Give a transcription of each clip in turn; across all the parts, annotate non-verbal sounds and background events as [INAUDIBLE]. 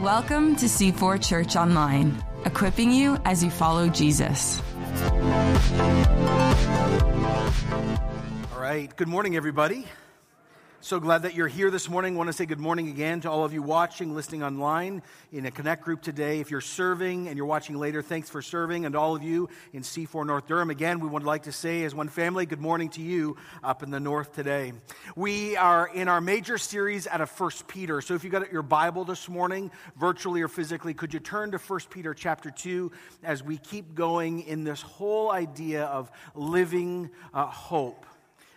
Welcome to C4 Church Online, equipping you as you follow Jesus. All right. Good morning, everybody. So glad that you're here this morning. Want to say good morning again to all of you watching, listening online in a Connect group today. If you're serving and you're watching later, thanks for serving. And all of you in C4 North Durham, again, we would like to say as one family, good morning to you up in the north today. We are in our major series out of First Peter. So if you got your Bible this morning, virtually or physically, could you turn to First Peter chapter 2 as we keep going in this whole idea of living uh, hope?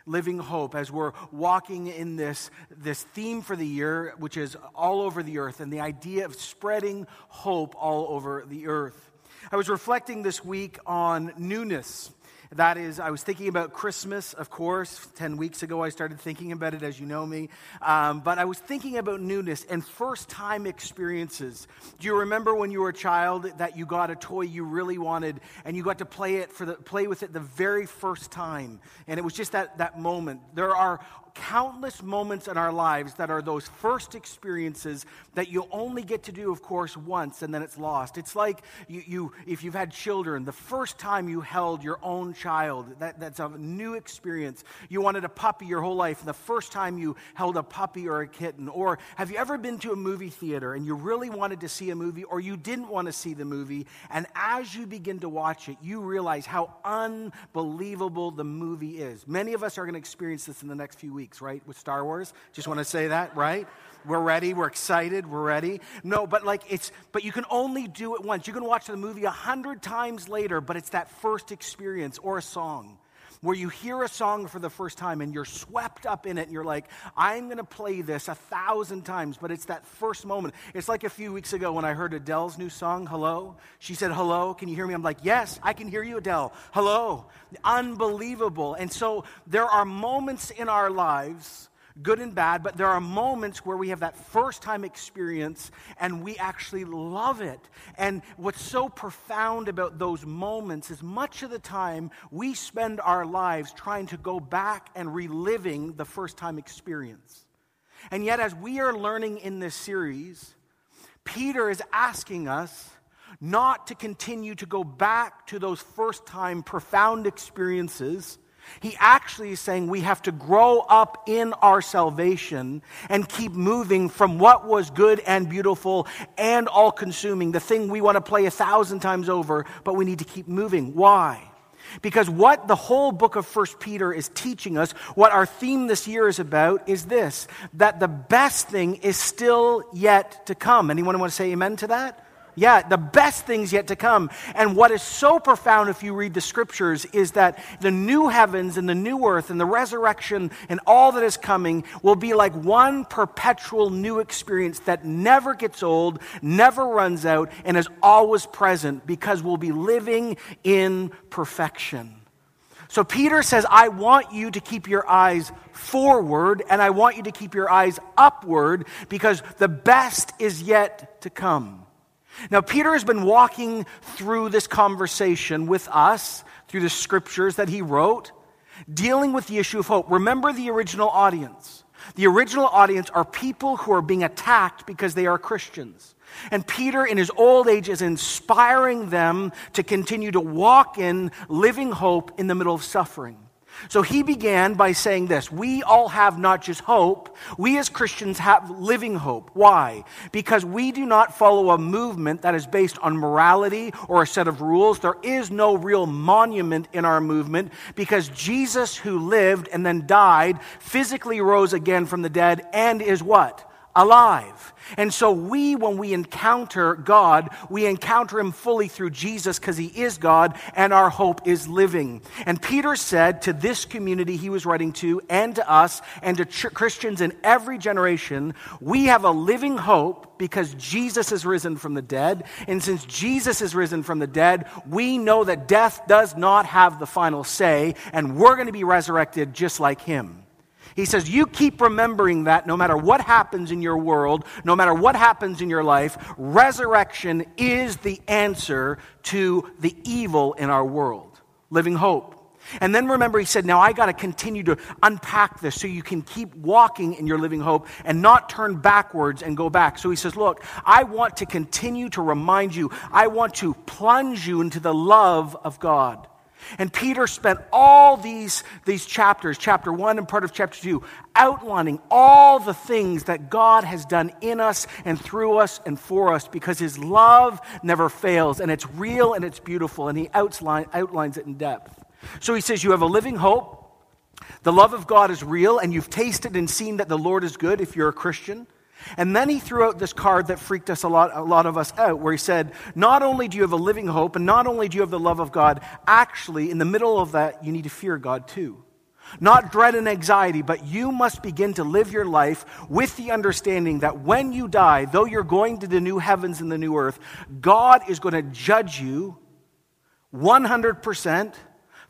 Living hope as we're walking in this, this theme for the year, which is all over the earth, and the idea of spreading hope all over the earth. I was reflecting this week on newness. That is, I was thinking about Christmas, of course. 10 weeks ago, I started thinking about it, as you know me. Um, but I was thinking about newness and first time experiences. Do you remember when you were a child that you got a toy you really wanted and you got to play, it for the, play with it the very first time? And it was just that, that moment. There are countless moments in our lives that are those first experiences that you only get to do, of course, once and then it's lost. It's like you, you if you've had children, the first time you held your own child, that, that's a new experience. You wanted a puppy your whole life, and the first time you held a puppy or a kitten. Or have you ever been to a movie theater and you really wanted to see a movie, or you didn't want to see the movie, and as you begin to watch it, you realize how unbelievable the movie is? Many of us are going to experience this in the next few weeks weeks, right? With Star Wars. Just want to say that, right? We're ready. We're excited. We're ready. No, but like it's, but you can only do it once. You can watch the movie a hundred times later, but it's that first experience or a song where you hear a song for the first time and you're swept up in it and you're like, I'm going to play this a thousand times, but it's that first moment. It's like a few weeks ago when I heard Adele's new song, Hello. She said, Hello, can you hear me? I'm like, Yes, I can hear you, Adele. Hello. Unbelievable. And so there are moments in our lives good and bad, but there are moments where we have that first time experience and we actually love it. And what's so profound about those moments is much of the time we spend our lives trying to go back and reliving the first time experience. And yet, as we are learning in this series, Peter is asking us not to continue to go back to those first time profound experiences he actually is saying we have to grow up in our salvation and keep moving from what was good and beautiful and all consuming, the thing we want to play a thousand times over, but we need to keep moving. Why? Because what the whole book of First Peter is teaching us, what our theme this year is about, is this that the best thing is still yet to come. Anyone want to say amen to that? Yeah, the best things yet to come. And what is so profound if you read the scriptures is that the new heavens and the new earth and the resurrection and all that is coming will be like one perpetual new experience that never gets old, never runs out, and is always present because we'll be living in perfection. So Peter says, I want you to keep your eyes forward and I want you to keep your eyes upward because the best is yet to come. Now, Peter has been walking through this conversation with us through the scriptures that he wrote, dealing with the issue of hope. Remember the original audience. The original audience are people who are being attacked because they are Christians. And Peter, in his old age, is inspiring them to continue to walk in living hope in the middle of suffering. So he began by saying this We all have not just hope, we as Christians have living hope. Why? Because we do not follow a movement that is based on morality or a set of rules. There is no real monument in our movement because Jesus, who lived and then died, physically rose again from the dead and is what? Alive. And so we, when we encounter God, we encounter Him fully through Jesus because He is God and our hope is living. And Peter said to this community he was writing to and to us and to ch- Christians in every generation, we have a living hope because Jesus is risen from the dead. And since Jesus is risen from the dead, we know that death does not have the final say and we're going to be resurrected just like Him. He says, You keep remembering that no matter what happens in your world, no matter what happens in your life, resurrection is the answer to the evil in our world. Living hope. And then remember, he said, Now I got to continue to unpack this so you can keep walking in your living hope and not turn backwards and go back. So he says, Look, I want to continue to remind you, I want to plunge you into the love of God. And Peter spent all these, these chapters, chapter one and part of chapter two, outlining all the things that God has done in us and through us and for us because his love never fails and it's real and it's beautiful and he outline, outlines it in depth. So he says, You have a living hope. The love of God is real, and you've tasted and seen that the Lord is good if you're a Christian. And then he threw out this card that freaked us a lot, a lot of us out, where he said, Not only do you have a living hope, and not only do you have the love of God, actually, in the middle of that, you need to fear God too. Not dread and anxiety, but you must begin to live your life with the understanding that when you die, though you're going to the new heavens and the new earth, God is going to judge you 100%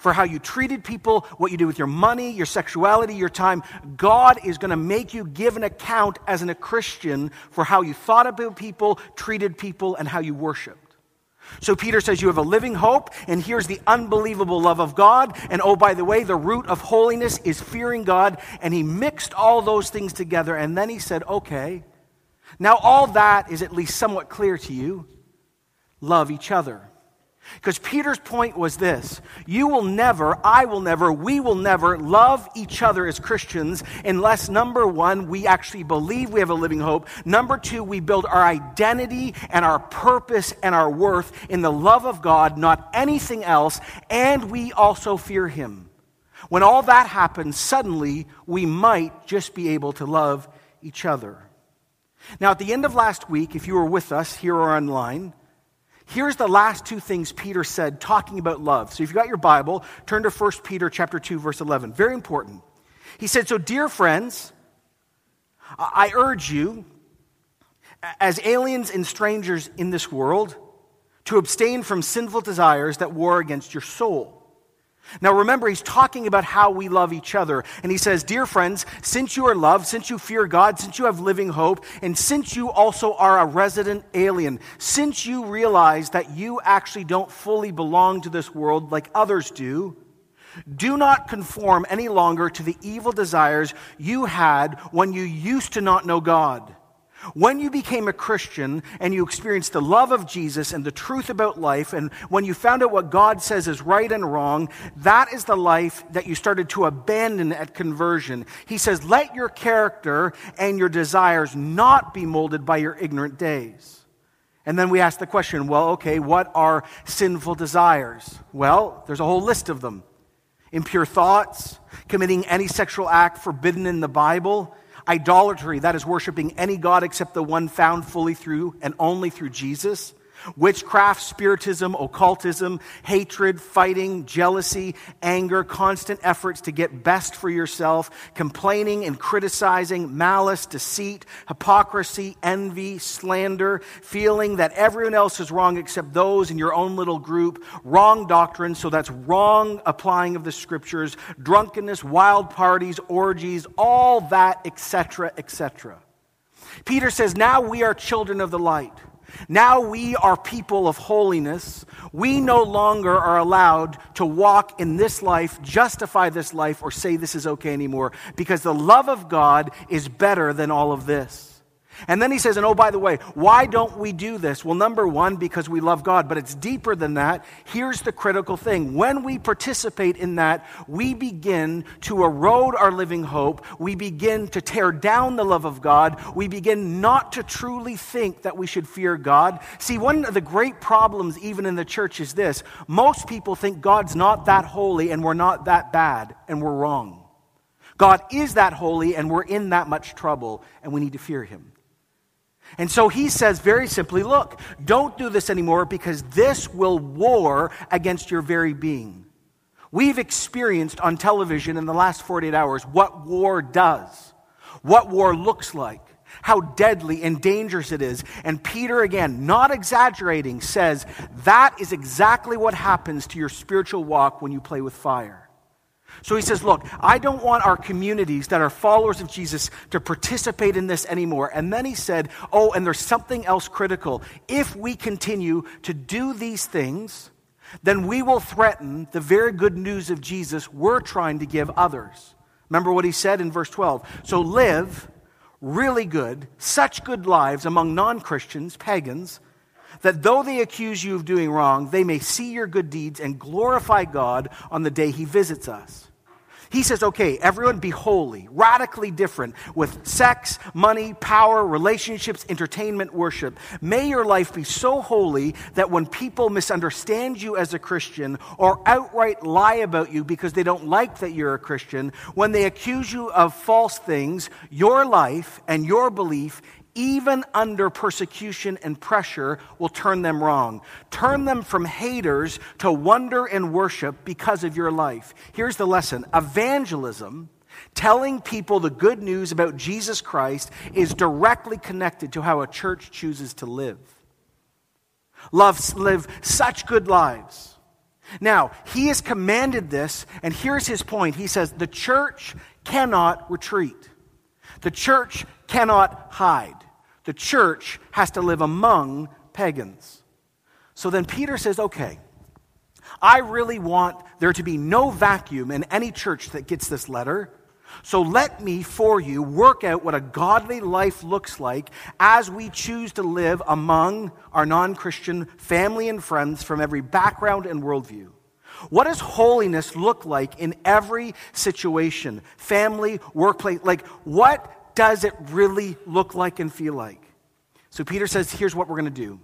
for how you treated people, what you did with your money, your sexuality, your time. God is going to make you give an account as a Christian for how you thought about people, treated people, and how you worshiped. So Peter says you have a living hope, and here's the unbelievable love of God. And oh, by the way, the root of holiness is fearing God. And he mixed all those things together, and then he said, okay, now all that is at least somewhat clear to you. Love each other. Because Peter's point was this you will never, I will never, we will never love each other as Christians unless, number one, we actually believe we have a living hope. Number two, we build our identity and our purpose and our worth in the love of God, not anything else, and we also fear Him. When all that happens, suddenly we might just be able to love each other. Now, at the end of last week, if you were with us here or online, Here's the last two things Peter said talking about love. So if you've got your Bible, turn to 1 Peter chapter 2 verse 11. Very important. He said, "So dear friends, I urge you as aliens and strangers in this world to abstain from sinful desires that war against your soul." Now remember, he's talking about how we love each other. And he says, Dear friends, since you are loved, since you fear God, since you have living hope, and since you also are a resident alien, since you realize that you actually don't fully belong to this world like others do, do not conform any longer to the evil desires you had when you used to not know God. When you became a Christian and you experienced the love of Jesus and the truth about life, and when you found out what God says is right and wrong, that is the life that you started to abandon at conversion. He says, Let your character and your desires not be molded by your ignorant days. And then we ask the question well, okay, what are sinful desires? Well, there's a whole list of them impure thoughts, committing any sexual act forbidden in the Bible Idolatry, that is worshiping any God except the one found fully through and only through Jesus witchcraft, spiritism, occultism, hatred, fighting, jealousy, anger, constant efforts to get best for yourself, complaining and criticizing, malice, deceit, hypocrisy, envy, slander, feeling that everyone else is wrong except those in your own little group, wrong doctrine, so that's wrong applying of the scriptures, drunkenness, wild parties, orgies, all that, etc., etc. Peter says, Now we are children of the light. Now we are people of holiness. We no longer are allowed to walk in this life, justify this life, or say this is okay anymore because the love of God is better than all of this. And then he says, and oh, by the way, why don't we do this? Well, number one, because we love God, but it's deeper than that. Here's the critical thing. When we participate in that, we begin to erode our living hope. We begin to tear down the love of God. We begin not to truly think that we should fear God. See, one of the great problems, even in the church, is this most people think God's not that holy and we're not that bad, and we're wrong. God is that holy, and we're in that much trouble, and we need to fear him. And so he says very simply look, don't do this anymore because this will war against your very being. We've experienced on television in the last 48 hours what war does, what war looks like, how deadly and dangerous it is. And Peter, again, not exaggerating, says that is exactly what happens to your spiritual walk when you play with fire. So he says, Look, I don't want our communities that are followers of Jesus to participate in this anymore. And then he said, Oh, and there's something else critical. If we continue to do these things, then we will threaten the very good news of Jesus we're trying to give others. Remember what he said in verse 12. So live really good, such good lives among non Christians, pagans, that though they accuse you of doing wrong, they may see your good deeds and glorify God on the day he visits us. He says, okay, everyone be holy, radically different with sex, money, power, relationships, entertainment, worship. May your life be so holy that when people misunderstand you as a Christian or outright lie about you because they don't like that you're a Christian, when they accuse you of false things, your life and your belief even under persecution and pressure, will turn them wrong. Turn them from haters to wonder and worship because of your life. Here's the lesson evangelism, telling people the good news about Jesus Christ, is directly connected to how a church chooses to live. Love, live such good lives. Now, he has commanded this, and here's his point. He says, The church cannot retreat. The church cannot hide. The church has to live among pagans. So then Peter says, okay, I really want there to be no vacuum in any church that gets this letter. So let me, for you, work out what a godly life looks like as we choose to live among our non Christian family and friends from every background and worldview. What does holiness look like in every situation? Family, workplace, like what does it really look like and feel like? So Peter says, here's what we're going to do.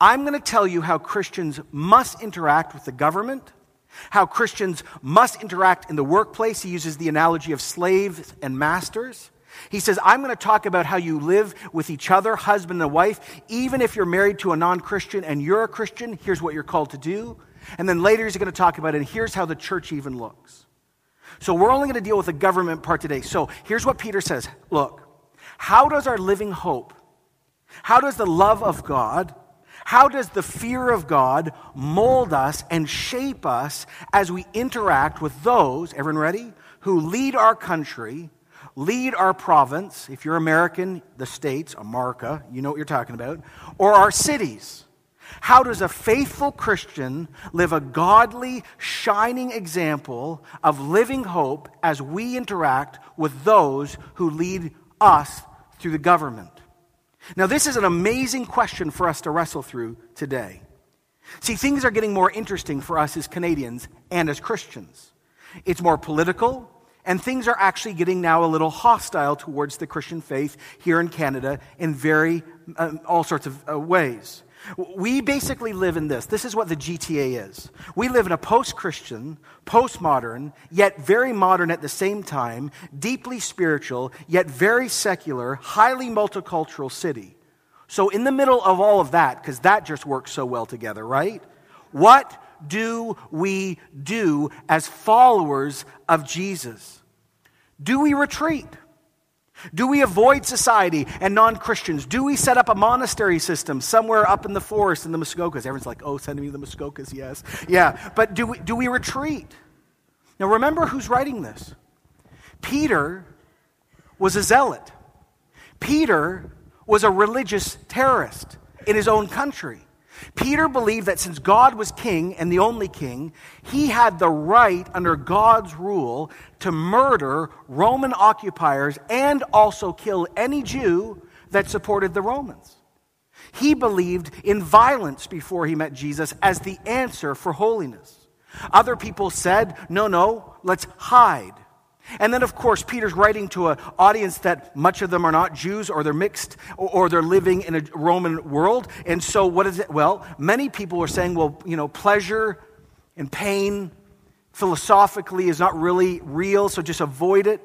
I'm going to tell you how Christians must interact with the government, how Christians must interact in the workplace. He uses the analogy of slaves and masters. He says, I'm going to talk about how you live with each other, husband and wife. Even if you're married to a non Christian and you're a Christian, here's what you're called to do. And then later he's going to talk about and here's how the church even looks. So we're only going to deal with the government part today. So here's what Peter says Look, how does our living hope, how does the love of God, how does the fear of God mold us and shape us as we interact with those, everyone ready, who lead our country, lead our province, if you're American, the states, America, you know what you're talking about, or our cities? How does a faithful Christian live a godly, shining example of living hope as we interact with those who lead us through the government? Now, this is an amazing question for us to wrestle through today. See, things are getting more interesting for us as Canadians and as Christians. It's more political, and things are actually getting now a little hostile towards the Christian faith here in Canada in very, um, all sorts of uh, ways. We basically live in this. This is what the GTA is. We live in a post Christian, post-modern, yet very modern at the same time, deeply spiritual, yet very secular, highly multicultural city. So, in the middle of all of that, because that just works so well together, right? What do we do as followers of Jesus? Do we retreat? Do we avoid society and non Christians? Do we set up a monastery system somewhere up in the forest in the Muskokas? Everyone's like, oh, send me the Muskokas, yes. Yeah, but do we, do we retreat? Now remember who's writing this. Peter was a zealot, Peter was a religious terrorist in his own country. Peter believed that since God was king and the only king, he had the right under God's rule to murder Roman occupiers and also kill any Jew that supported the Romans. He believed in violence before he met Jesus as the answer for holiness. Other people said, no, no, let's hide. And then, of course, Peter's writing to an audience that much of them are not Jews or they're mixed or, they're living in a Roman world. And so, what is it? Well, many people are saying, well, you know, pleasure and pain philosophically is not really real, so just avoid it.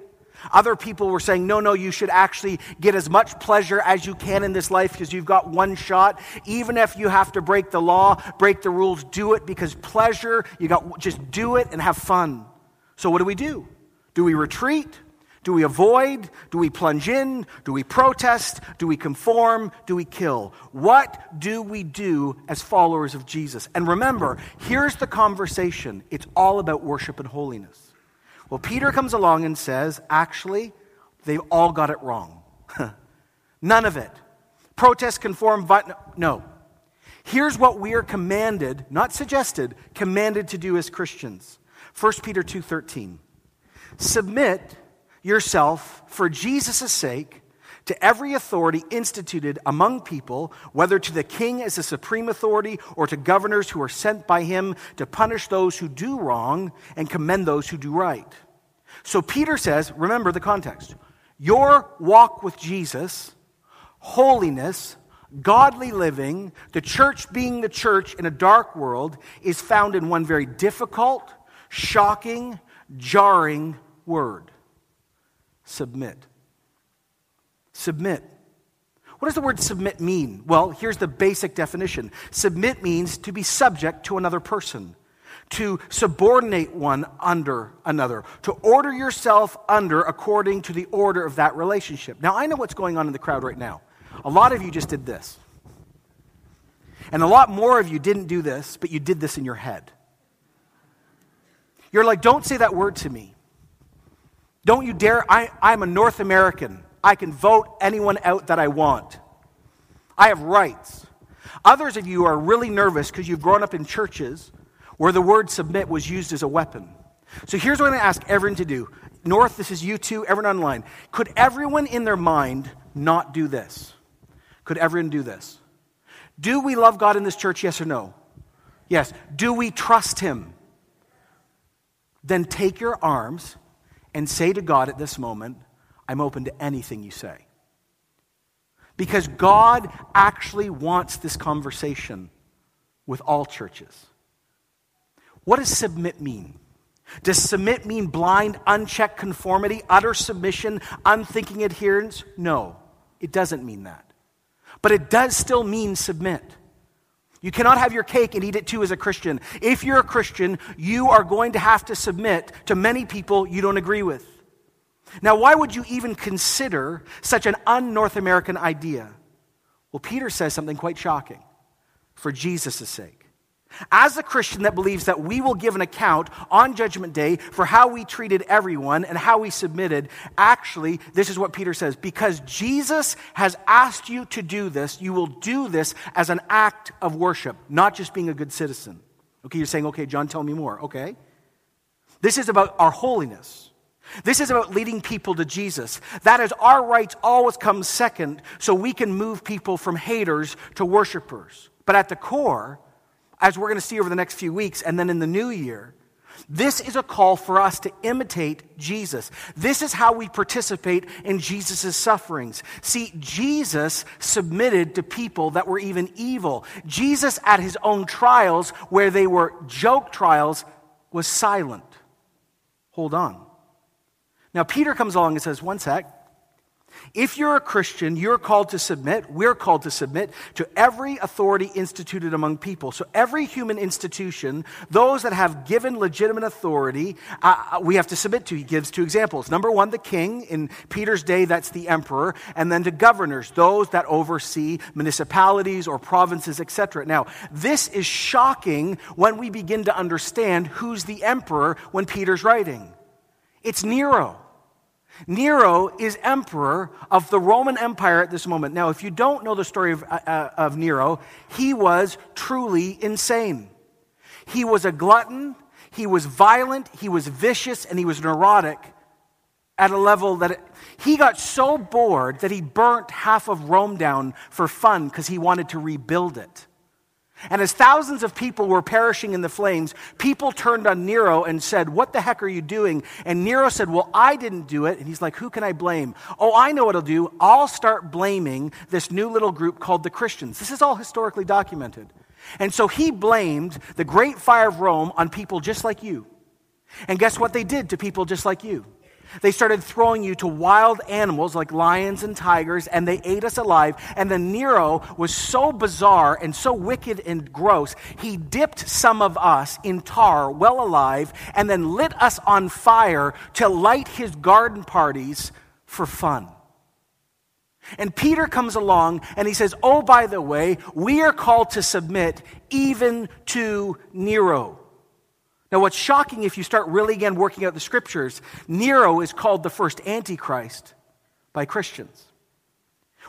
Other people were saying, no, no, you should actually get as much pleasure as you can in this life because you've got one shot. Even if you have to break the law, break the rules, do it because pleasure, you got just do it and have fun. So what do we do? Do we retreat? Do we avoid? Do we plunge in? Do we protest? Do we conform? Do we kill? What do we do as followers of Jesus? And remember, here's the conversation it's all about worship and holiness. Well, Peter comes along and says, actually, they've all got it wrong. [LAUGHS] None of it. Protest, conform, but no. Here's what we are commanded, not suggested, commanded to do as Christians. 1 Peter 2:13. Submit yourself for Jesus' sake to every authority instituted among people, whether to the king as a supreme authority or to governors who are sent by him to punish those who do wrong and commend those who do right. So Peter says, remember the context. Your walk with Jesus, holiness, godly living, the church being the church in a dark world, is found in one very difficult, shocking, jarring word submit. Submit. What does the word submit mean? Well, here's the basic definition submit means to be subject to another person, to subordinate one under another, to order yourself under according to the order of that relationship. Now, I know what's going on in the crowd right now. A lot of you just did this. And a lot more of you didn't do this, but you did this in your head. You're like, don't say that word to me. Don't you dare. I, I'm a North American. I can vote anyone out that I want. I have rights. Others of you are really nervous because you've grown up in churches where the word submit was used as a weapon. So here's what I'm going to ask everyone to do. North, this is you too, everyone online. Could everyone in their mind not do this? Could everyone do this? Do we love God in this church, yes or no? Yes. Do we trust Him? Then take your arms and say to God at this moment, I'm open to anything you say. Because God actually wants this conversation with all churches. What does submit mean? Does submit mean blind, unchecked conformity, utter submission, unthinking adherence? No, it doesn't mean that. But it does still mean submit. You cannot have your cake and eat it too as a Christian. If you're a Christian, you are going to have to submit to many people you don't agree with. Now, why would you even consider such an un North American idea? Well, Peter says something quite shocking for Jesus' sake. As a Christian that believes that we will give an account on Judgment Day for how we treated everyone and how we submitted, actually, this is what Peter says because Jesus has asked you to do this, you will do this as an act of worship, not just being a good citizen. Okay, you're saying, okay, John, tell me more. Okay. This is about our holiness. This is about leading people to Jesus. That is, our rights always come second so we can move people from haters to worshipers. But at the core, as we're going to see over the next few weeks, and then in the new year, this is a call for us to imitate Jesus. This is how we participate in Jesus' sufferings. See, Jesus submitted to people that were even evil. Jesus, at his own trials, where they were joke trials, was silent. Hold on. Now, Peter comes along and says, One sec. If you're a Christian, you're called to submit, we're called to submit to every authority instituted among people. So, every human institution, those that have given legitimate authority, uh, uh, we have to submit to. He gives two examples. Number one, the king. In Peter's day, that's the emperor. And then to governors, those that oversee municipalities or provinces, etc. Now, this is shocking when we begin to understand who's the emperor when Peter's writing. It's Nero. Nero is emperor of the Roman Empire at this moment. Now, if you don't know the story of, uh, uh, of Nero, he was truly insane. He was a glutton, he was violent, he was vicious, and he was neurotic at a level that it, he got so bored that he burnt half of Rome down for fun because he wanted to rebuild it. And as thousands of people were perishing in the flames, people turned on Nero and said, What the heck are you doing? And Nero said, Well, I didn't do it. And he's like, Who can I blame? Oh, I know what I'll do. I'll start blaming this new little group called the Christians. This is all historically documented. And so he blamed the great fire of Rome on people just like you. And guess what they did to people just like you? They started throwing you to wild animals like lions and tigers, and they ate us alive. And then Nero was so bizarre and so wicked and gross, he dipped some of us in tar well alive and then lit us on fire to light his garden parties for fun. And Peter comes along and he says, Oh, by the way, we are called to submit even to Nero. Now, what's shocking if you start really again working out the scriptures, Nero is called the first Antichrist by Christians.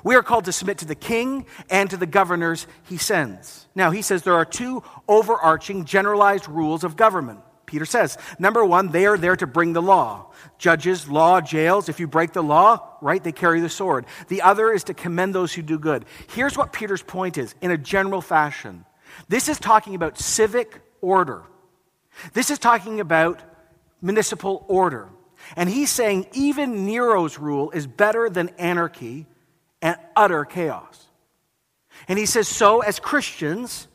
We are called to submit to the king and to the governors he sends. Now, he says there are two overarching generalized rules of government. Peter says, number one, they are there to bring the law. Judges, law, jails, if you break the law, right, they carry the sword. The other is to commend those who do good. Here's what Peter's point is in a general fashion this is talking about civic order, this is talking about municipal order. And he's saying even Nero's rule is better than anarchy and utter chaos. And he says, so as Christians,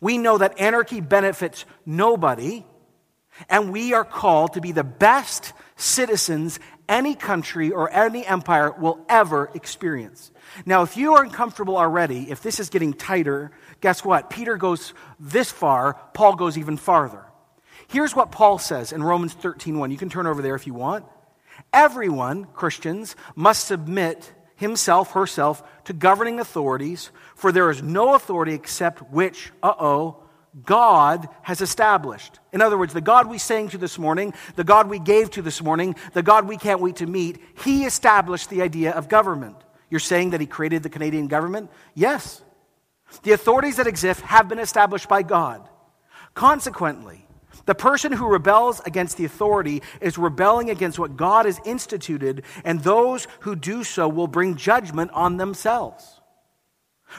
we know that anarchy benefits nobody, and we are called to be the best citizens any country or any empire will ever experience. Now, if you are uncomfortable already, if this is getting tighter, guess what? Peter goes this far, Paul goes even farther. Here's what Paul says in Romans 13:1. You can turn over there if you want. Everyone, Christians, must submit himself, herself, to governing authorities, for there is no authority except which, uh oh, God has established. In other words, the God we sang to this morning, the God we gave to this morning, the God we can't wait to meet, He established the idea of government. You're saying that He created the Canadian government? Yes. The authorities that exist have been established by God. Consequently, the person who rebels against the authority is rebelling against what God has instituted, and those who do so will bring judgment on themselves.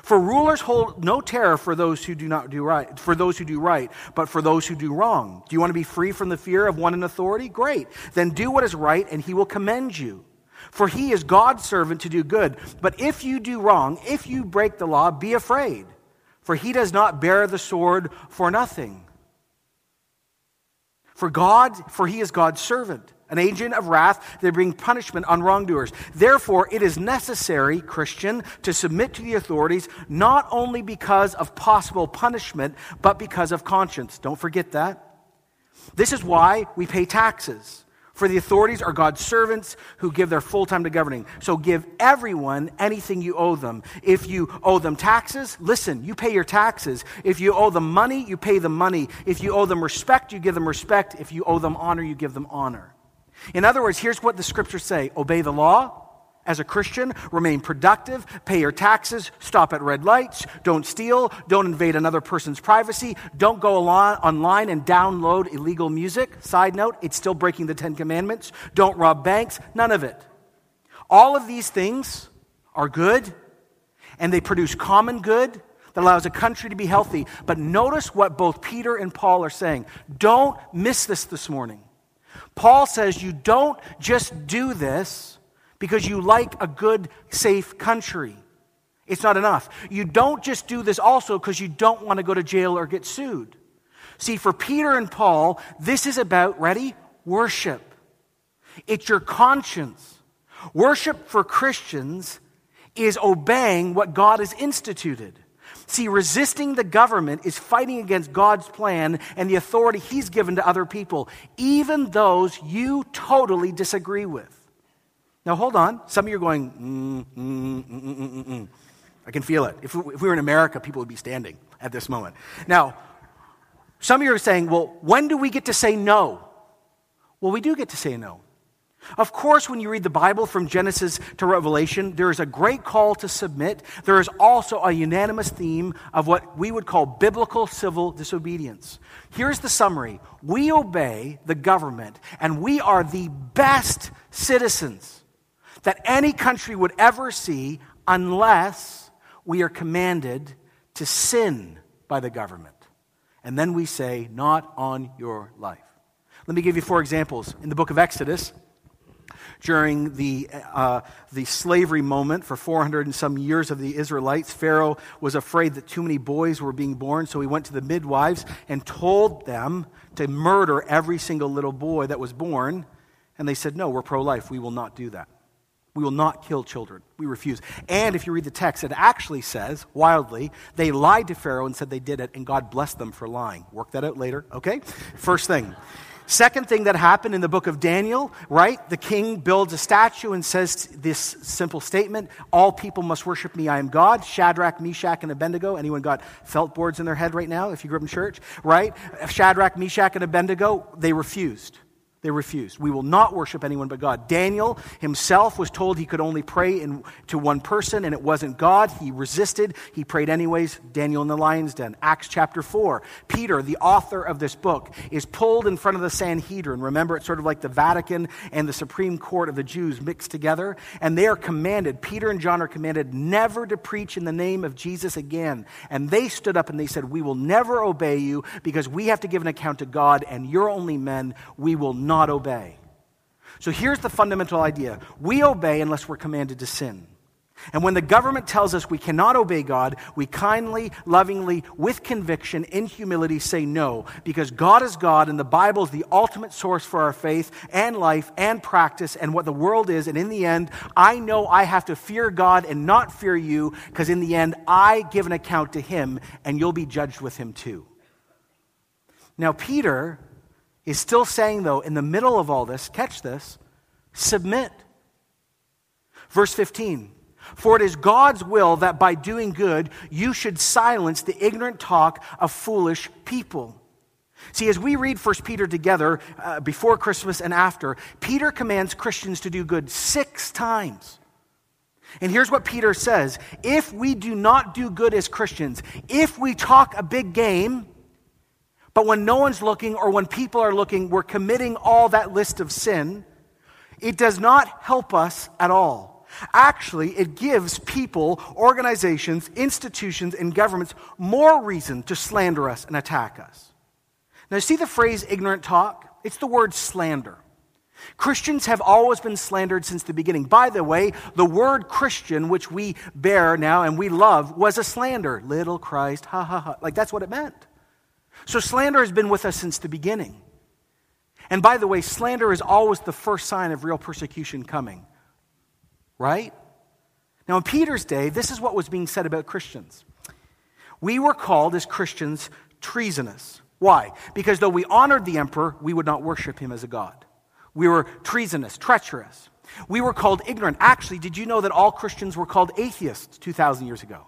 For rulers hold no terror for those who do not do right, for those who do right, but for those who do wrong. Do you want to be free from the fear of one in authority? Great. Then do what is right, and he will commend you. For he is God's servant to do good. But if you do wrong, if you break the law, be afraid, for he does not bear the sword for nothing. For God, for he is God's servant, an agent of wrath that bring punishment on wrongdoers. Therefore, it is necessary, Christian, to submit to the authorities not only because of possible punishment, but because of conscience. Don't forget that. This is why we pay taxes. For the authorities are God's servants who give their full time to governing. So give everyone anything you owe them. If you owe them taxes, listen, you pay your taxes. If you owe them money, you pay them money. If you owe them respect, you give them respect. If you owe them honor, you give them honor. In other words, here's what the scriptures say obey the law, as a Christian, remain productive, pay your taxes, stop at red lights, don't steal, don't invade another person's privacy, don't go online and download illegal music. Side note, it's still breaking the Ten Commandments. Don't rob banks, none of it. All of these things are good and they produce common good that allows a country to be healthy. But notice what both Peter and Paul are saying. Don't miss this this morning. Paul says you don't just do this because you like a good, safe country. It's not enough. You don't just do this also because you don't want to go to jail or get sued. See, for Peter and Paul, this is about, ready? Worship. It's your conscience. Worship for Christians is obeying what God has instituted. See, resisting the government is fighting against God's plan and the authority He's given to other people, even those you totally disagree with. Now, hold on. Some of you are going, mm, mm, mm, mm I can feel it. If we, if we were in America, people would be standing at this moment. Now, some of you are saying, well, when do we get to say no? Well, we do get to say no. Of course, when you read the Bible from Genesis to Revelation, there is a great call to submit. There is also a unanimous theme of what we would call biblical civil disobedience. Here's the summary We obey the government, and we are the best citizens that any country would ever see unless we are commanded to sin by the government. And then we say, not on your life. Let me give you four examples. In the book of Exodus, during the, uh, the slavery moment for 400 and some years of the Israelites, Pharaoh was afraid that too many boys were being born, so he went to the midwives and told them to murder every single little boy that was born. And they said, No, we're pro life. We will not do that. We will not kill children. We refuse. And if you read the text, it actually says, wildly, they lied to Pharaoh and said they did it, and God blessed them for lying. Work that out later, okay? First thing. Second thing that happened in the book of Daniel, right? The king builds a statue and says this simple statement All people must worship me, I am God. Shadrach, Meshach, and Abednego. Anyone got felt boards in their head right now if you grew up in church, right? Shadrach, Meshach, and Abednego, they refused. They refused. We will not worship anyone but God. Daniel himself was told he could only pray in, to one person, and it wasn't God. He resisted. He prayed anyways. Daniel in the lion's den. Acts chapter 4. Peter, the author of this book, is pulled in front of the Sanhedrin. Remember, it's sort of like the Vatican and the Supreme Court of the Jews mixed together. And they are commanded, Peter and John are commanded never to preach in the name of Jesus again. And they stood up and they said, We will never obey you because we have to give an account to God, and you're only men. We will not not obey. So here's the fundamental idea we obey unless we're commanded to sin. And when the government tells us we cannot obey God, we kindly, lovingly, with conviction, in humility say no, because God is God and the Bible is the ultimate source for our faith and life and practice and what the world is. And in the end, I know I have to fear God and not fear you, because in the end, I give an account to Him and you'll be judged with Him too. Now, Peter is still saying, though, in the middle of all this, catch this, submit. Verse 15 For it is God's will that by doing good you should silence the ignorant talk of foolish people. See, as we read 1 Peter together uh, before Christmas and after, Peter commands Christians to do good six times. And here's what Peter says If we do not do good as Christians, if we talk a big game, but when no one's looking or when people are looking, we're committing all that list of sin. It does not help us at all. Actually, it gives people, organizations, institutions, and governments more reason to slander us and attack us. Now, see the phrase ignorant talk? It's the word slander. Christians have always been slandered since the beginning. By the way, the word Christian, which we bear now and we love, was a slander. Little Christ, ha ha ha. Like that's what it meant. So slander has been with us since the beginning. And by the way, slander is always the first sign of real persecution coming. Right? Now, in Peter's day, this is what was being said about Christians. We were called as Christians treasonous. Why? Because though we honored the emperor, we would not worship him as a god. We were treasonous, treacherous. We were called ignorant. Actually, did you know that all Christians were called atheists 2,000 years ago?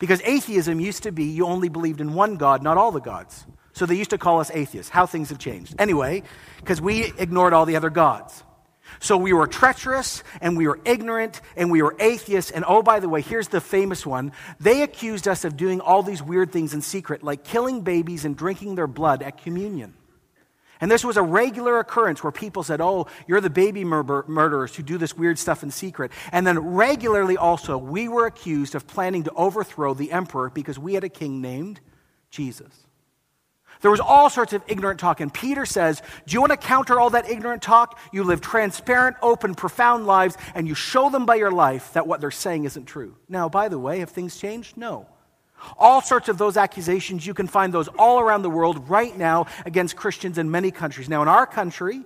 Because atheism used to be you only believed in one God, not all the gods. So they used to call us atheists. How things have changed. Anyway, because we ignored all the other gods. So we were treacherous and we were ignorant and we were atheists. And oh, by the way, here's the famous one. They accused us of doing all these weird things in secret, like killing babies and drinking their blood at communion. And this was a regular occurrence where people said, Oh, you're the baby mur- murderers who do this weird stuff in secret. And then regularly also, we were accused of planning to overthrow the emperor because we had a king named Jesus. There was all sorts of ignorant talk. And Peter says, Do you want to counter all that ignorant talk? You live transparent, open, profound lives, and you show them by your life that what they're saying isn't true. Now, by the way, have things changed? No. All sorts of those accusations, you can find those all around the world right now against Christians in many countries. Now, in our country,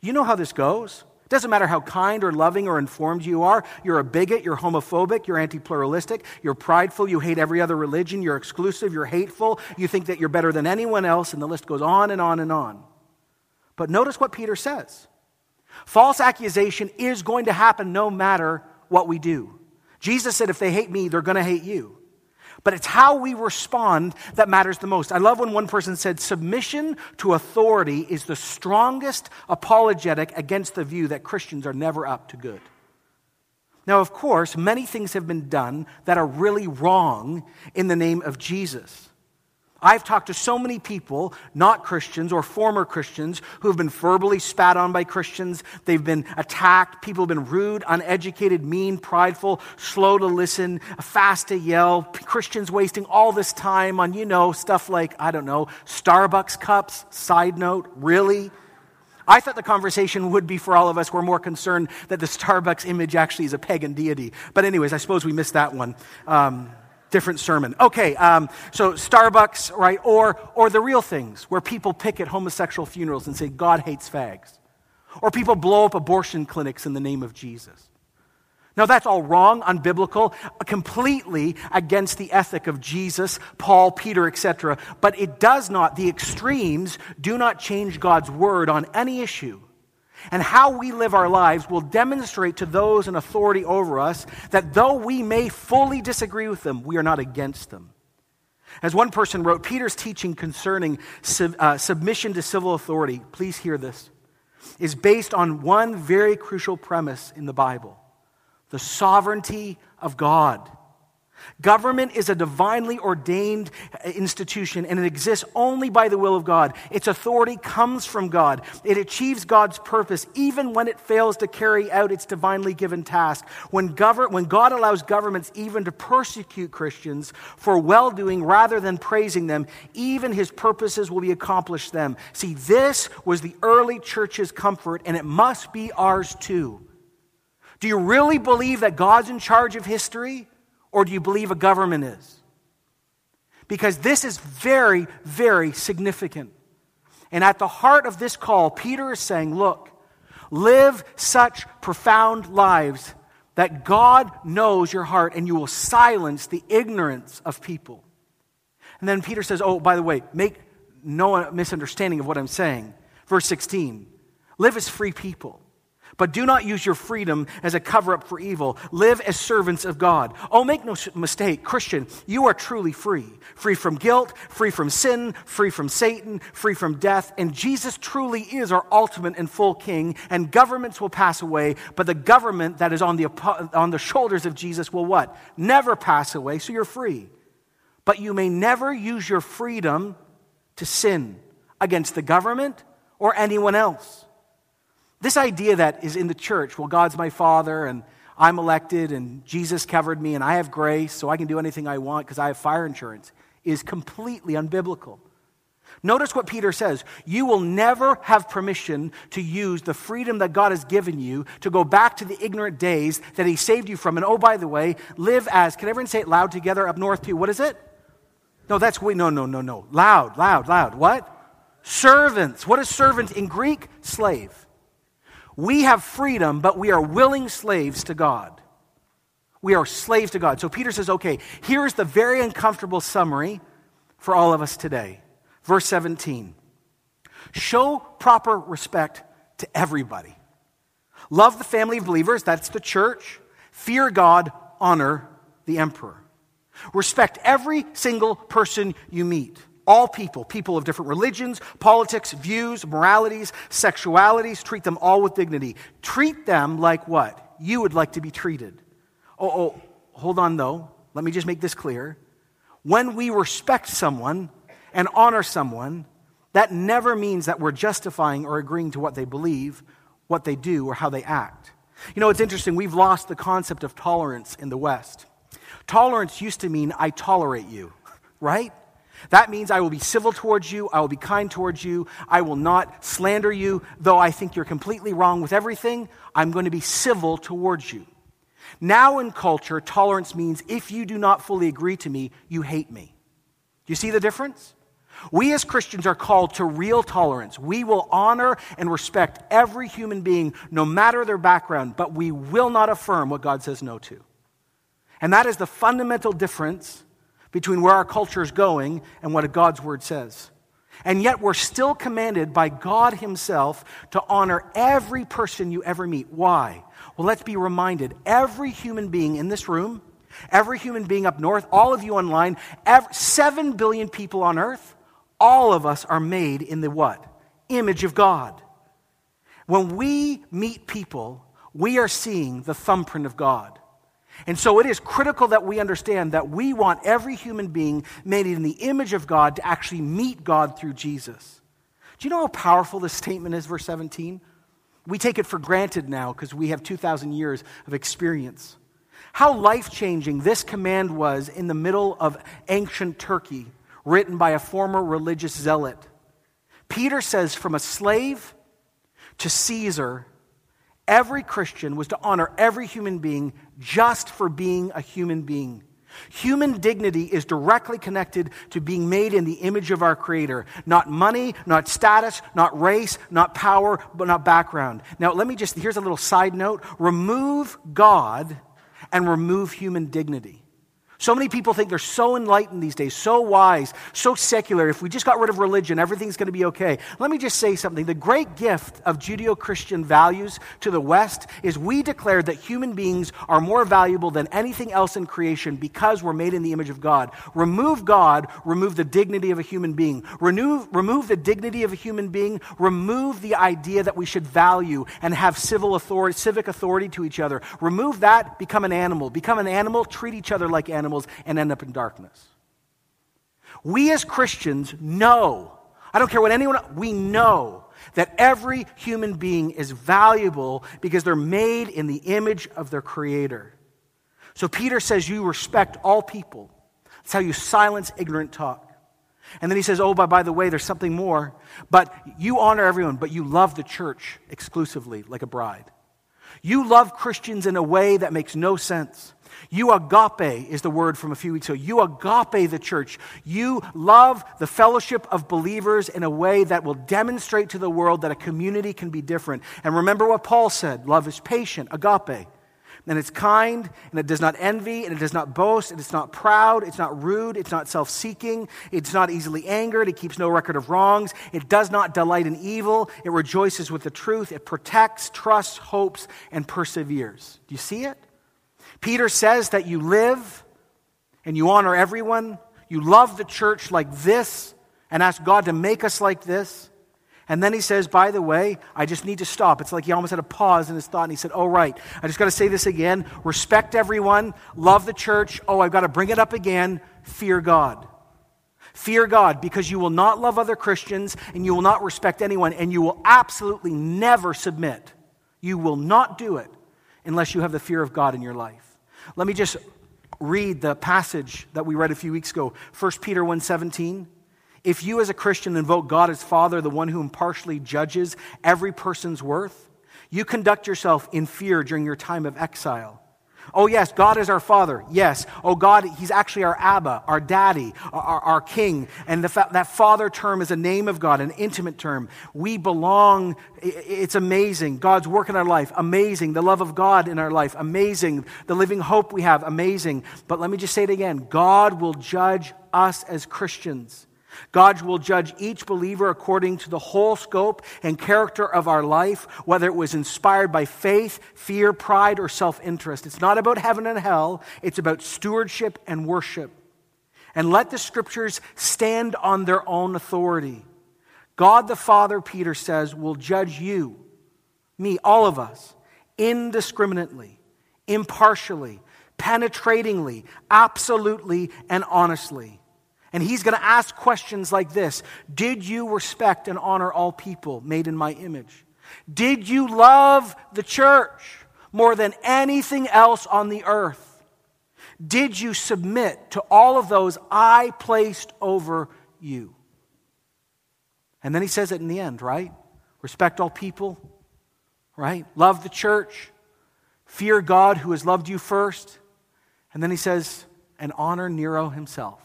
you know how this goes. It doesn't matter how kind or loving or informed you are. You're a bigot, you're homophobic, you're anti pluralistic, you're prideful, you hate every other religion, you're exclusive, you're hateful, you think that you're better than anyone else, and the list goes on and on and on. But notice what Peter says false accusation is going to happen no matter what we do. Jesus said, if they hate me, they're going to hate you. But it's how we respond that matters the most. I love when one person said, submission to authority is the strongest apologetic against the view that Christians are never up to good. Now, of course, many things have been done that are really wrong in the name of Jesus. I've talked to so many people, not Christians or former Christians, who have been verbally spat on by Christians. They've been attacked. People have been rude, uneducated, mean, prideful, slow to listen, fast to yell. Christians wasting all this time on, you know, stuff like, I don't know, Starbucks cups. Side note, really? I thought the conversation would be for all of us. We're more concerned that the Starbucks image actually is a pagan deity. But, anyways, I suppose we missed that one. Um, different sermon. Okay, um, so Starbucks, right? Or, or the real things where people pick at homosexual funerals and say God hates fags. Or people blow up abortion clinics in the name of Jesus. Now, that's all wrong, unbiblical, completely against the ethic of Jesus, Paul, Peter, etc. But it does not, the extremes do not change God's word on any issue. And how we live our lives will demonstrate to those in authority over us that though we may fully disagree with them, we are not against them. As one person wrote, Peter's teaching concerning sub, uh, submission to civil authority, please hear this. is based on one very crucial premise in the Bible the sovereignty of God. Government is a divinely ordained institution and it exists only by the will of God. Its authority comes from God. It achieves God's purpose even when it fails to carry out its divinely given task. When, gover- when God allows governments even to persecute Christians for well doing rather than praising them, even his purposes will be accomplished them. See, this was the early church's comfort and it must be ours too. Do you really believe that God's in charge of history? Or do you believe a government is? Because this is very, very significant. And at the heart of this call, Peter is saying, look, live such profound lives that God knows your heart and you will silence the ignorance of people. And then Peter says, oh, by the way, make no misunderstanding of what I'm saying. Verse 16 live as free people. But do not use your freedom as a cover up for evil. Live as servants of God. Oh, make no mistake, Christian, you are truly free. Free from guilt, free from sin, free from Satan, free from death. And Jesus truly is our ultimate and full king. And governments will pass away, but the government that is on the, on the shoulders of Jesus will what? Never pass away, so you're free. But you may never use your freedom to sin against the government or anyone else. This idea that is in the church, well, God's my father and I'm elected and Jesus covered me and I have grace so I can do anything I want because I have fire insurance, is completely unbiblical. Notice what Peter says. You will never have permission to use the freedom that God has given you to go back to the ignorant days that He saved you from. And oh, by the way, live as, can everyone say it loud together up north too? What is it? No, that's, we, no, no, no, no. Loud, loud, loud. What? Servants. What is servant in Greek? Slave. We have freedom, but we are willing slaves to God. We are slaves to God. So Peter says, okay, here's the very uncomfortable summary for all of us today. Verse 17 Show proper respect to everybody. Love the family of believers, that's the church. Fear God, honor the emperor. Respect every single person you meet all people, people of different religions, politics, views, moralities, sexualities, treat them all with dignity. Treat them like what? You would like to be treated. Oh, oh, hold on though. Let me just make this clear. When we respect someone and honor someone, that never means that we're justifying or agreeing to what they believe, what they do, or how they act. You know, it's interesting. We've lost the concept of tolerance in the West. Tolerance used to mean I tolerate you, [LAUGHS] right? That means I will be civil towards you, I will be kind towards you, I will not slander you, though I think you're completely wrong with everything, I'm going to be civil towards you. Now in culture, tolerance means if you do not fully agree to me, you hate me. Do you see the difference? We as Christians are called to real tolerance. We will honor and respect every human being, no matter their background, but we will not affirm what God says no to. And that is the fundamental difference between where our culture is going and what God's word says. And yet, we're still commanded by God Himself to honor every person you ever meet. Why? Well, let's be reminded every human being in this room, every human being up north, all of you online, every, 7 billion people on earth, all of us are made in the what? Image of God. When we meet people, we are seeing the thumbprint of God. And so it is critical that we understand that we want every human being made in the image of God to actually meet God through Jesus. Do you know how powerful this statement is, verse 17? We take it for granted now because we have 2,000 years of experience. How life changing this command was in the middle of ancient Turkey, written by a former religious zealot. Peter says, from a slave to Caesar, every Christian was to honor every human being just for being a human being. Human dignity is directly connected to being made in the image of our Creator. Not money, not status, not race, not power, but not background. Now, let me just, here's a little side note remove God and remove human dignity. So many people think they're so enlightened these days, so wise, so secular. If we just got rid of religion, everything's going to be okay. Let me just say something. The great gift of Judeo Christian values to the West is we declare that human beings are more valuable than anything else in creation because we're made in the image of God. Remove God, remove the dignity of a human being. Remove, remove the dignity of a human being, remove the idea that we should value and have civil authority, civic authority to each other. Remove that, become an animal. Become an animal, treat each other like animals animals and end up in darkness. We as Christians know, I don't care what anyone, we know that every human being is valuable because they're made in the image of their Creator. So Peter says, You respect all people. That's how you silence ignorant talk. And then he says, Oh, by, by the way, there's something more. But you honor everyone, but you love the church exclusively, like a bride. You love Christians in a way that makes no sense. You agape is the word from a few weeks ago. You agape the church. You love the fellowship of believers in a way that will demonstrate to the world that a community can be different. And remember what Paul said love is patient, agape. And it's kind, and it does not envy, and it does not boast, and it's not proud, it's not rude, it's not self seeking, it's not easily angered, it keeps no record of wrongs, it does not delight in evil, it rejoices with the truth, it protects, trusts, hopes, and perseveres. Do you see it? Peter says that you live and you honor everyone, you love the church like this, and ask God to make us like this. And then he says, by the way, I just need to stop. It's like he almost had a pause in his thought, and he said, Oh, right, I just got to say this again. Respect everyone, love the church. Oh, I've got to bring it up again. Fear God. Fear God because you will not love other Christians and you will not respect anyone, and you will absolutely never submit. You will not do it unless you have the fear of God in your life. Let me just read the passage that we read a few weeks ago. 1 peter 1.17 if you as a christian invoke god as father the one who impartially judges every person's worth you conduct yourself in fear during your time of exile Oh, yes, God is our Father. Yes. Oh, God, He's actually our Abba, our Daddy, our, our King. And fa- that Father term is a name of God, an intimate term. We belong. It's amazing. God's work in our life, amazing. The love of God in our life, amazing. The living hope we have, amazing. But let me just say it again God will judge us as Christians. God will judge each believer according to the whole scope and character of our life, whether it was inspired by faith, fear, pride, or self interest. It's not about heaven and hell, it's about stewardship and worship. And let the scriptures stand on their own authority. God the Father, Peter says, will judge you, me, all of us, indiscriminately, impartially, penetratingly, absolutely, and honestly. And he's going to ask questions like this Did you respect and honor all people made in my image? Did you love the church more than anything else on the earth? Did you submit to all of those I placed over you? And then he says it in the end, right? Respect all people, right? Love the church, fear God who has loved you first. And then he says, and honor Nero himself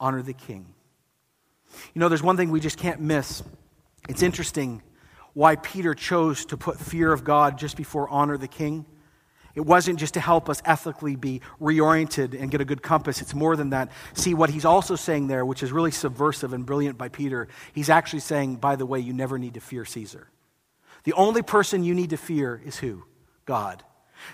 honor the king. You know, there's one thing we just can't miss. It's interesting why Peter chose to put fear of God just before honor the king. It wasn't just to help us ethically be reoriented and get a good compass. It's more than that. See, what he's also saying there, which is really subversive and brilliant by Peter, he's actually saying, by the way, you never need to fear Caesar. The only person you need to fear is who? God.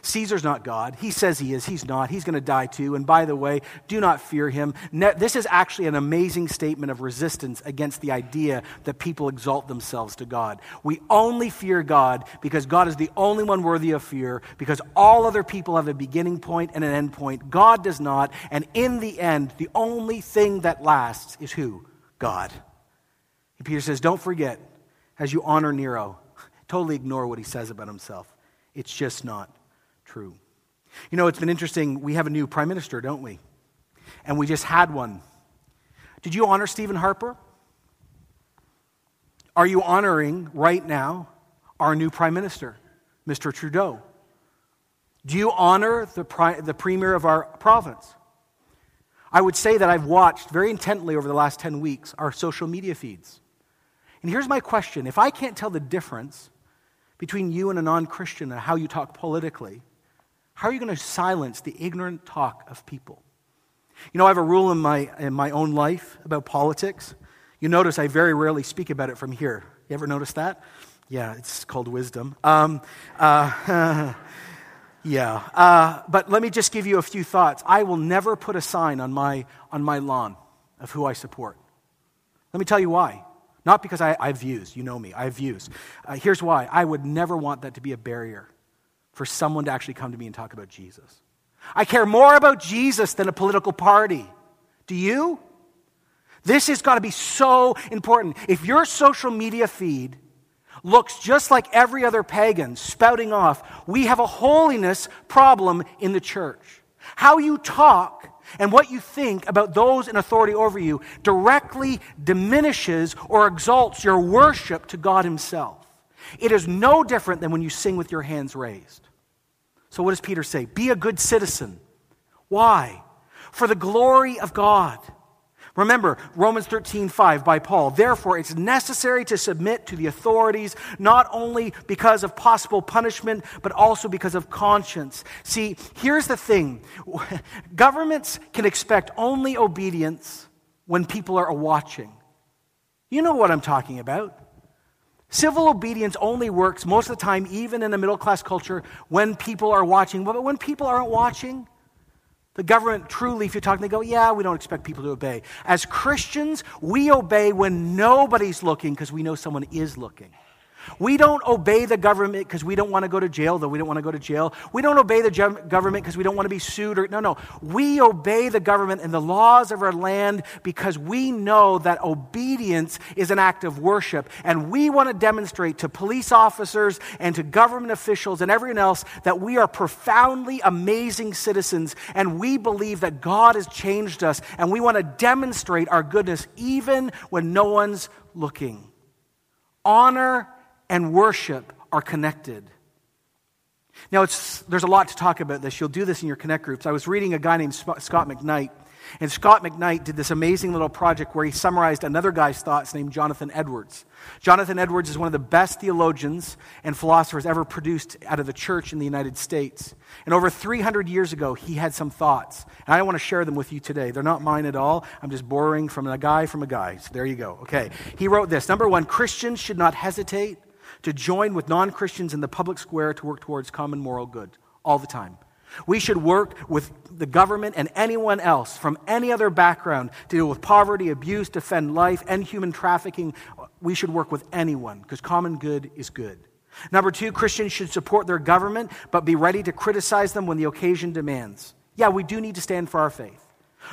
Caesar's not God. He says he is. He's not. He's going to die too. And by the way, do not fear him. This is actually an amazing statement of resistance against the idea that people exalt themselves to God. We only fear God because God is the only one worthy of fear, because all other people have a beginning point and an end point. God does not. And in the end, the only thing that lasts is who? God. And Peter says, Don't forget, as you honor Nero, [LAUGHS] totally ignore what he says about himself. It's just not true. You know, it's been interesting. We have a new prime minister, don't we? And we just had one. Did you honor Stephen Harper? Are you honoring right now our new prime minister, Mr. Trudeau? Do you honor the, pri- the premier of our province? I would say that I've watched very intently over the last 10 weeks our social media feeds. And here's my question if I can't tell the difference between you and a non Christian and how you talk politically, how are you going to silence the ignorant talk of people? You know, I have a rule in my, in my own life about politics. You notice I very rarely speak about it from here. You ever notice that? Yeah, it's called wisdom. Um, uh, [LAUGHS] yeah. Uh, but let me just give you a few thoughts. I will never put a sign on my, on my lawn of who I support. Let me tell you why. Not because I, I have views. You know me. I have views. Uh, here's why. I would never want that to be a barrier for someone to actually come to me and talk about Jesus. I care more about Jesus than a political party. Do you? This has got to be so important. If your social media feed looks just like every other pagan spouting off, we have a holiness problem in the church. How you talk and what you think about those in authority over you directly diminishes or exalts your worship to God Himself. It is no different than when you sing with your hands raised. So, what does Peter say? Be a good citizen. Why? For the glory of God. Remember, Romans 13, 5 by Paul. Therefore, it's necessary to submit to the authorities, not only because of possible punishment, but also because of conscience. See, here's the thing [LAUGHS] governments can expect only obedience when people are watching. You know what I'm talking about. Civil obedience only works most of the time, even in a middle class culture, when people are watching. But when people aren't watching, the government truly, if you're talking, they go, yeah, we don't expect people to obey. As Christians, we obey when nobody's looking because we know someone is looking. We don't obey the government because we don't want to go to jail, though we don't want to go to jail. We don't obey the government because we don't want to be sued. Or, no, no. We obey the government and the laws of our land because we know that obedience is an act of worship. And we want to demonstrate to police officers and to government officials and everyone else that we are profoundly amazing citizens and we believe that God has changed us and we want to demonstrate our goodness even when no one's looking. Honor and worship are connected. Now, there's a lot to talk about this. You'll do this in your Connect groups. I was reading a guy named Scot McKnight, and Scot McKnight did this amazing little project where he summarized another guy's thoughts named Jonathan Edwards. Jonathan Edwards is one of the best theologians and philosophers ever produced out of the church in the United States. And over 300 years ago, he had some thoughts. And I want to share them with you today. They're not mine at all. I'm just borrowing from a guy from a guy. So there you go. Okay. He wrote this Number one, Christians should not hesitate to join with non Christians in the public square to work towards common moral good all the time. We should work with the government and anyone else from any other background to deal with poverty, abuse, defend life, and human trafficking. We should work with anyone because common good is good. Number two, Christians should support their government, but be ready to criticize them when the occasion demands. Yeah, we do need to stand for our faith.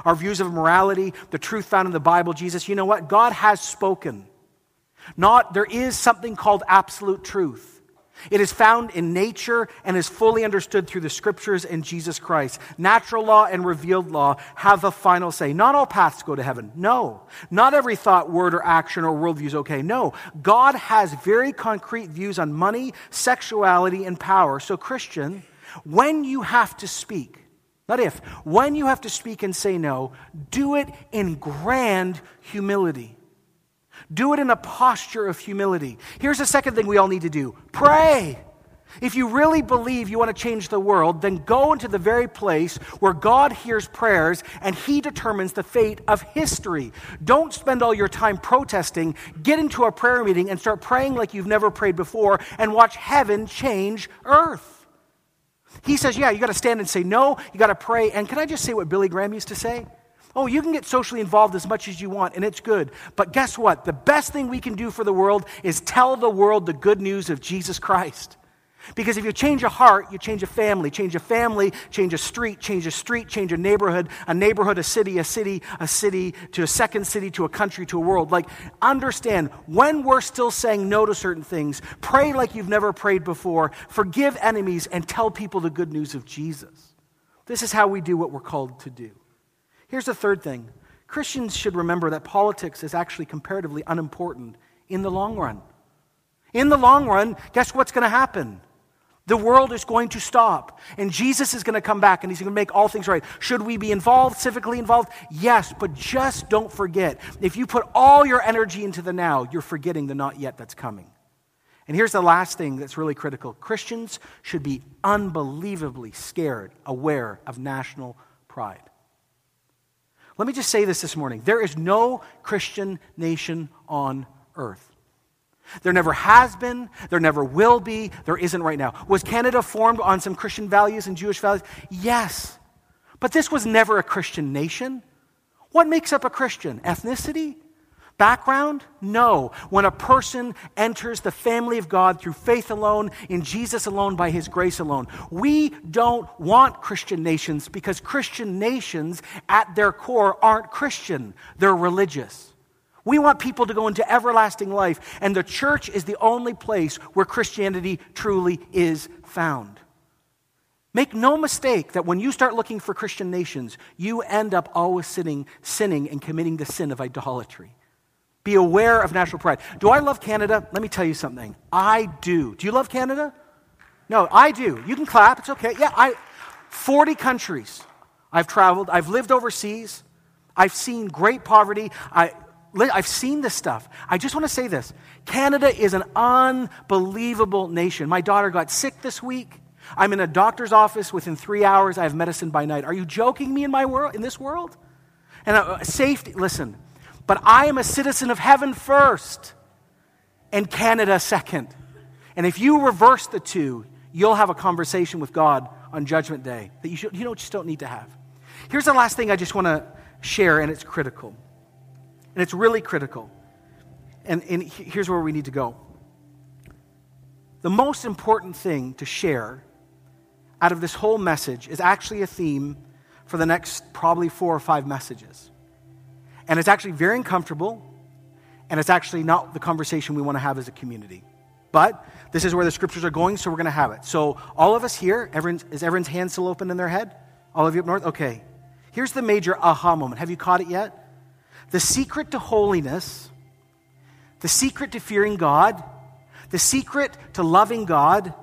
Our views of morality, the truth found in the Bible, Jesus, you know what? God has spoken. Not, there is something called absolute truth. It is found in nature and is fully understood through the scriptures and Jesus Christ. Natural law and revealed law have the final say. Not all paths go to heaven. No. Not every thought, word, or action or worldview is okay. No. God has very concrete views on money, sexuality, and power. So, Christian, when you have to speak, not if, when you have to speak and say no, do it in grand humility. Do it in a posture of humility. Here's the second thing we all need to do pray. If you really believe you want to change the world, then go into the very place where God hears prayers and He determines the fate of history. Don't spend all your time protesting. Get into a prayer meeting and start praying like you've never prayed before and watch heaven change earth. He says, Yeah, you got to stand and say no. You got to pray. And can I just say what Billy Graham used to say? Oh, you can get socially involved as much as you want, and it's good. But guess what? The best thing we can do for the world is tell the world the good news of Jesus Christ. Because if you change a heart, you change a family. Change a family, change a street, change a street, change a neighborhood, a neighborhood, a city, a city, a city, to a second city, to a country, to a world. Like, understand when we're still saying no to certain things, pray like you've never prayed before, forgive enemies, and tell people the good news of Jesus. This is how we do what we're called to do. Here's the third thing Christians should remember that politics is actually comparatively unimportant in the long run. In the long run, guess what's going to happen? The world is going to stop, and Jesus is going to come back and he's going to make all things right. Should we be involved, civically involved? Yes, but just don't forget if you put all your energy into the now, you're forgetting the not yet that's coming. And here's the last thing that's really critical Christians should be unbelievably scared, aware of national pride. Let me just say this this morning. There is no Christian nation on earth. There never has been, there never will be, there isn't right now. Was Canada formed on some Christian values and Jewish values? Yes. But this was never a Christian nation. What makes up a Christian? Ethnicity? Background? No. When a person enters the family of God through faith alone, in Jesus alone, by his grace alone. We don't want Christian nations because Christian nations, at their core, aren't Christian, they're religious. We want people to go into everlasting life, and the church is the only place where Christianity truly is found. Make no mistake that when you start looking for Christian nations, you end up always sitting, sinning and committing the sin of idolatry. Be aware of national pride. Do I love Canada? Let me tell you something. I do. Do you love Canada? No, I do. You can clap. It's okay. Yeah, I 40 countries I've traveled. I've lived overseas. I've seen great poverty. I, I've seen this stuff. I just want to say this Canada is an unbelievable nation. My daughter got sick this week. I'm in a doctor's office within three hours. I have medicine by night. Are you joking me in my world, in this world? And uh, safety, listen, but I am a citizen of heaven first and Canada second. And if you reverse the two, you'll have a conversation with God on Judgment Day that you, should, you know, just don't need to have. Here's the last thing I just want to share, and it's critical. And it's really critical. And, and here's where we need to go. The most important thing to share out of this whole message is actually a theme for the next probably four or five messages. And it's actually very uncomfortable, and it's actually not the conversation we want to have as a community. But this is where the scriptures are going, so we're going to have it. So, all of us here, everyone's, is everyone's hand still open in their head? All of you up north? Okay. Here's the major aha moment. Have you caught it yet? The secret to holiness, the secret to fearing God, the secret to loving God,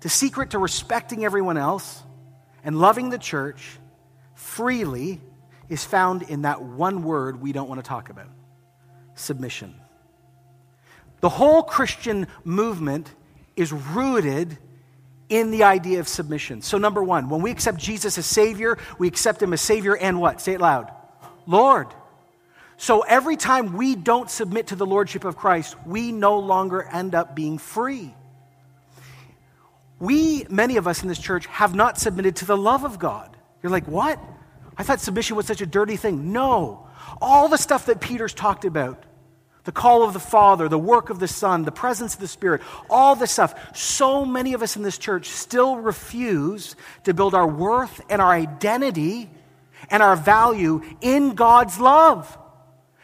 the secret to respecting everyone else and loving the church freely is found in that one word we don't want to talk about submission. The whole Christian movement is rooted in the idea of submission. So, number one, when we accept Jesus as Savior, we accept Him as Savior and what? Say it loud Lord. So every time we don't submit to the Lordship of Christ, we no longer end up being free. We, many of us in this church, have not submitted to the love of God. You're like, what? I thought submission was such a dirty thing. No. All the stuff that Peter's talked about the call of the Father, the work of the Son, the presence of the Spirit, all this stuff. So many of us in this church still refuse to build our worth and our identity and our value in God's love.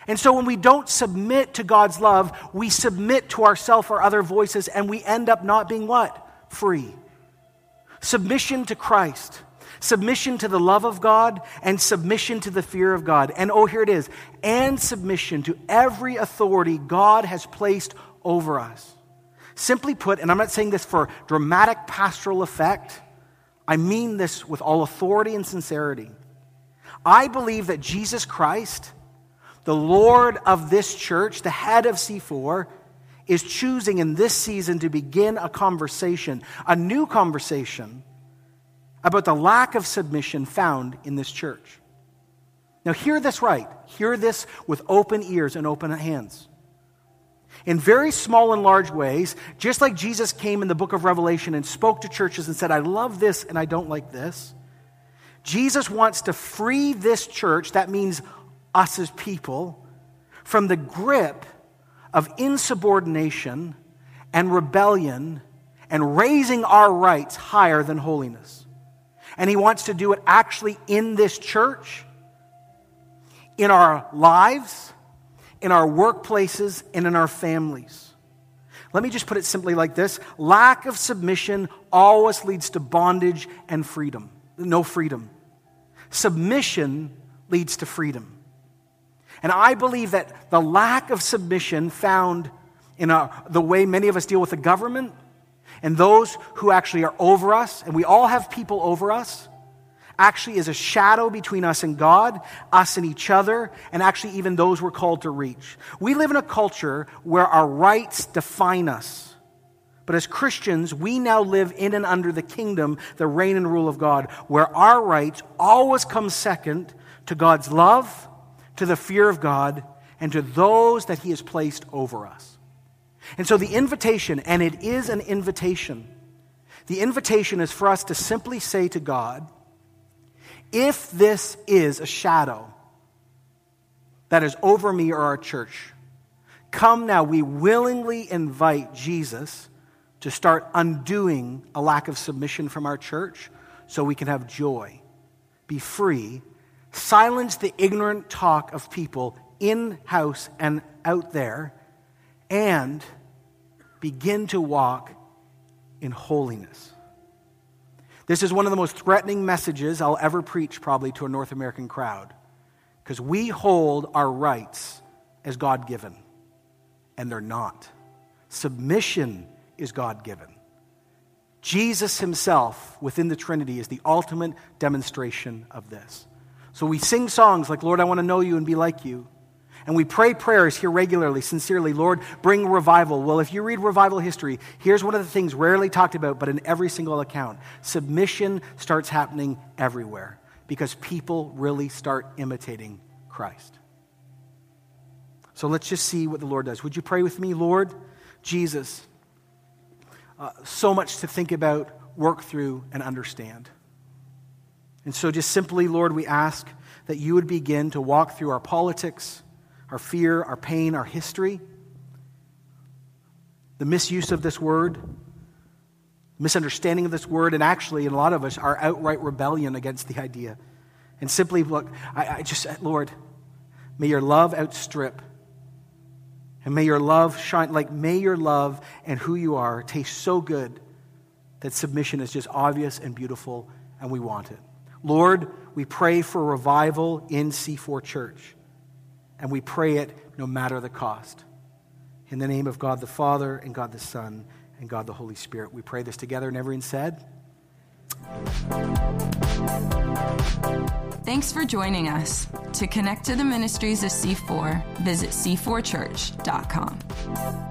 And so when we don't submit to God's love, we submit to ourself or other voices, and we end up not being what? Free. Submission to Christ, submission to the love of God, and submission to the fear of God. And oh, here it is and submission to every authority God has placed over us. Simply put, and I'm not saying this for dramatic pastoral effect, I mean this with all authority and sincerity. I believe that Jesus Christ the Lord of this church, the head of C4, is choosing in this season to begin a conversation, a new conversation about the lack of submission found in this church. Now, hear this right. Hear this with open ears and open hands. In very small and large ways, just like Jesus came in the book of Revelation and spoke to churches and said, I love this and I don't like this, Jesus wants to free this church, that means us as people from the grip of insubordination and rebellion and raising our rights higher than holiness. And he wants to do it actually in this church, in our lives, in our workplaces, and in our families. Let me just put it simply like this lack of submission always leads to bondage and freedom. No freedom. Submission leads to freedom. And I believe that the lack of submission found in our, the way many of us deal with the government and those who actually are over us, and we all have people over us, actually is a shadow between us and God, us and each other, and actually even those we're called to reach. We live in a culture where our rights define us. But as Christians, we now live in and under the kingdom, the reign and rule of God, where our rights always come second to God's love to the fear of God, and to those that He has placed over us. And so the invitation, and it is an invitation, the invitation is for us to simply say to God, if this is a shadow that is over me or our church, come now, we willingly invite Jesus to start undoing a lack of submission from our church so we can have joy, be free, silence the ignorant talk of people in house and out there, and begin to walk in holiness. This is one of the most threatening messages I'll ever preach, probably, to a North American crowd, because we hold our rights as God given, and they're not. Submission is God given. Jesus himself within the Trinity is the ultimate demonstration of this. So we sing songs like, Lord, I want to know you and be like you. And we pray prayers here regularly, sincerely, Lord, bring revival. Well, if you read revival history, here's one of the things rarely talked about, but in every single account submission starts happening everywhere because people really start imitating Christ. So let's just see what the Lord does. Would you pray with me, Lord Jesus? Uh, so much to think about, work through, and understand. And so, just simply, Lord, we ask that you would begin to walk through our politics our fear, our pain, our history, the misuse of this word, misunderstanding of this word, and actually, in a lot of us, our outright rebellion against the idea. And simply, look, I, I just, Lord, may your love outstrip, and may your love shine, like, may your love and who you are taste so good that submission is just obvious and beautiful, and we want it. Lord, we pray for revival in C4 Church and we pray it no matter the cost. In the name of God the Father, and God the Son, and God the Holy Spirit, we pray this together. And everyone said, Thanks for joining us. To connect to the ministries of C4, visit c4church.com.